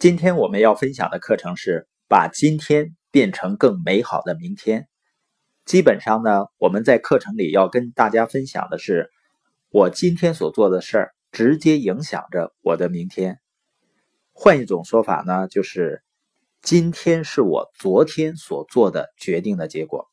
今天我们要分享的课程是把今天变成更美好的明天。基本上呢，我们在课程里要跟大家分享的是，我今天所做的事儿直接影响着我的明天。换一种说法呢，就是今天是我昨天所做的决定的结果。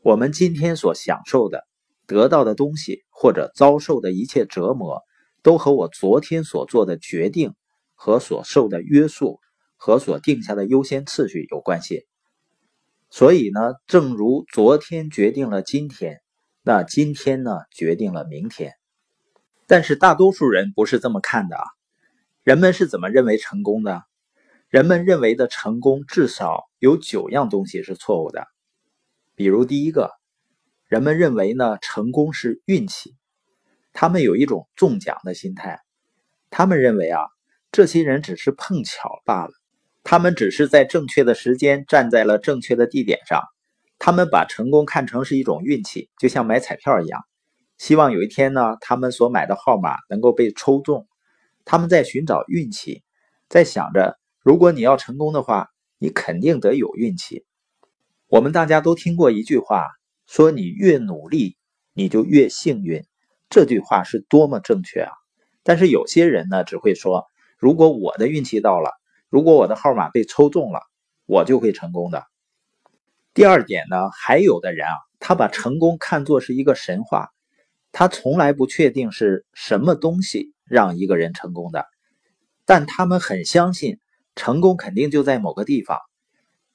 我们今天所享受的、得到的东西，或者遭受的一切折磨，都和我昨天所做的决定。和所受的约束和所定下的优先次序有关系，所以呢，正如昨天决定了今天，那今天呢决定了明天。但是大多数人不是这么看的啊！人们是怎么认为成功的？人们认为的成功至少有九样东西是错误的。比如第一个，人们认为呢成功是运气，他们有一种中奖的心态，他们认为啊。这些人只是碰巧罢了，他们只是在正确的时间站在了正确的地点上。他们把成功看成是一种运气，就像买彩票一样，希望有一天呢，他们所买的号码能够被抽中。他们在寻找运气，在想着，如果你要成功的话，你肯定得有运气。我们大家都听过一句话，说你越努力，你就越幸运。这句话是多么正确啊！但是有些人呢，只会说。如果我的运气到了，如果我的号码被抽中了，我就会成功的。第二点呢，还有的人啊，他把成功看作是一个神话，他从来不确定是什么东西让一个人成功的，但他们很相信成功肯定就在某个地方，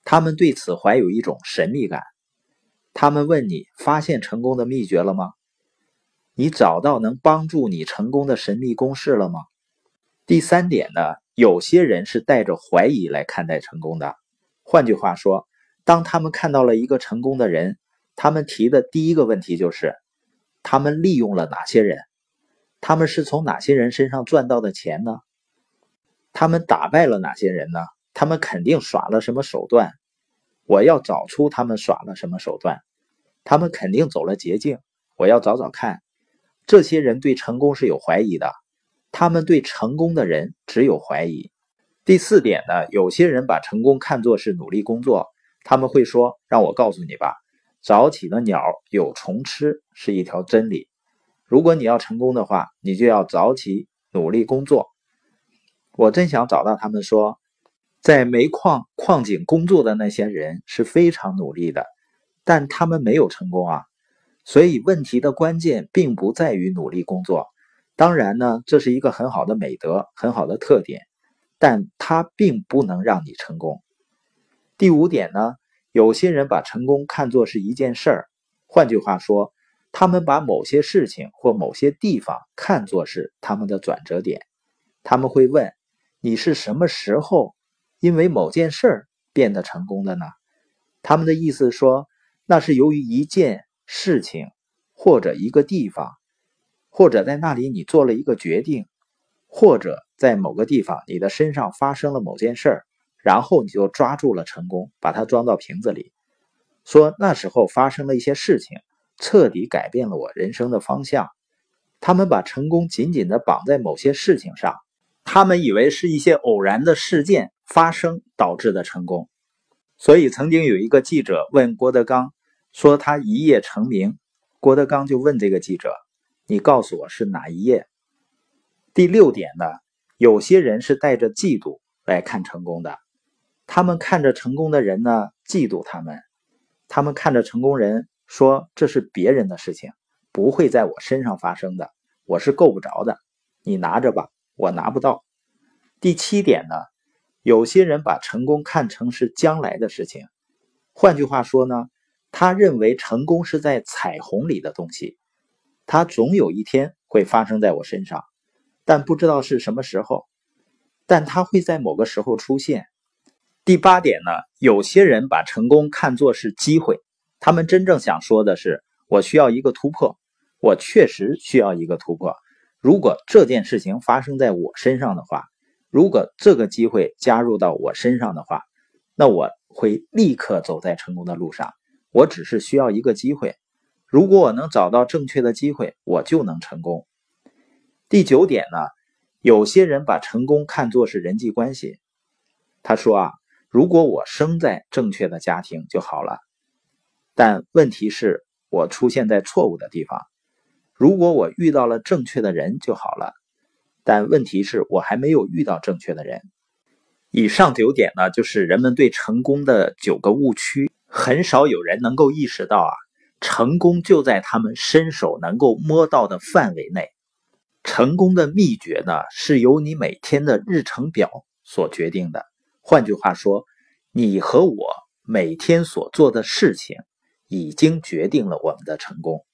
他们对此怀有一种神秘感。他们问你发现成功的秘诀了吗？你找到能帮助你成功的神秘公式了吗？第三点呢，有些人是带着怀疑来看待成功的。换句话说，当他们看到了一个成功的人，他们提的第一个问题就是：他们利用了哪些人？他们是从哪些人身上赚到的钱呢？他们打败了哪些人呢？他们肯定耍了什么手段？我要找出他们耍了什么手段。他们肯定走了捷径，我要找找看。这些人对成功是有怀疑的。他们对成功的人只有怀疑。第四点呢，有些人把成功看作是努力工作，他们会说：“让我告诉你吧，早起的鸟有虫吃是一条真理。如果你要成功的话，你就要早起努力工作。”我真想找到他们说，在煤矿矿井工作的那些人是非常努力的，但他们没有成功啊。所以问题的关键并不在于努力工作。当然呢，这是一个很好的美德，很好的特点，但它并不能让你成功。第五点呢，有些人把成功看作是一件事儿，换句话说，他们把某些事情或某些地方看作是他们的转折点。他们会问：你是什么时候因为某件事儿变得成功的呢？他们的意思说，那是由于一件事情或者一个地方。或者在那里你做了一个决定，或者在某个地方你的身上发生了某件事儿，然后你就抓住了成功，把它装到瓶子里，说那时候发生了一些事情，彻底改变了我人生的方向。他们把成功紧紧地绑在某些事情上，他们以为是一些偶然的事件发生导致的成功。所以曾经有一个记者问郭德纲说他一夜成名，郭德纲就问这个记者。你告诉我是哪一页？第六点呢？有些人是带着嫉妒来看成功的，他们看着成功的人呢，嫉妒他们；他们看着成功人说这是别人的事情，不会在我身上发生的，我是够不着的。你拿着吧，我拿不到。第七点呢？有些人把成功看成是将来的事情，换句话说呢，他认为成功是在彩虹里的东西。它总有一天会发生在我身上，但不知道是什么时候。但它会在某个时候出现。第八点呢？有些人把成功看作是机会，他们真正想说的是：我需要一个突破，我确实需要一个突破。如果这件事情发生在我身上的话，如果这个机会加入到我身上的话，那我会立刻走在成功的路上。我只是需要一个机会。如果我能找到正确的机会，我就能成功。第九点呢，有些人把成功看作是人际关系。他说啊，如果我生在正确的家庭就好了，但问题是，我出现在错误的地方。如果我遇到了正确的人就好了，但问题是我还没有遇到正确的人。以上九点呢，就是人们对成功的九个误区。很少有人能够意识到啊，成功就在他们伸手能够摸到的范围内。成功的秘诀呢，是由你每天的日程表所决定的。换句话说，你和我每天所做的事情，已经决定了我们的成功。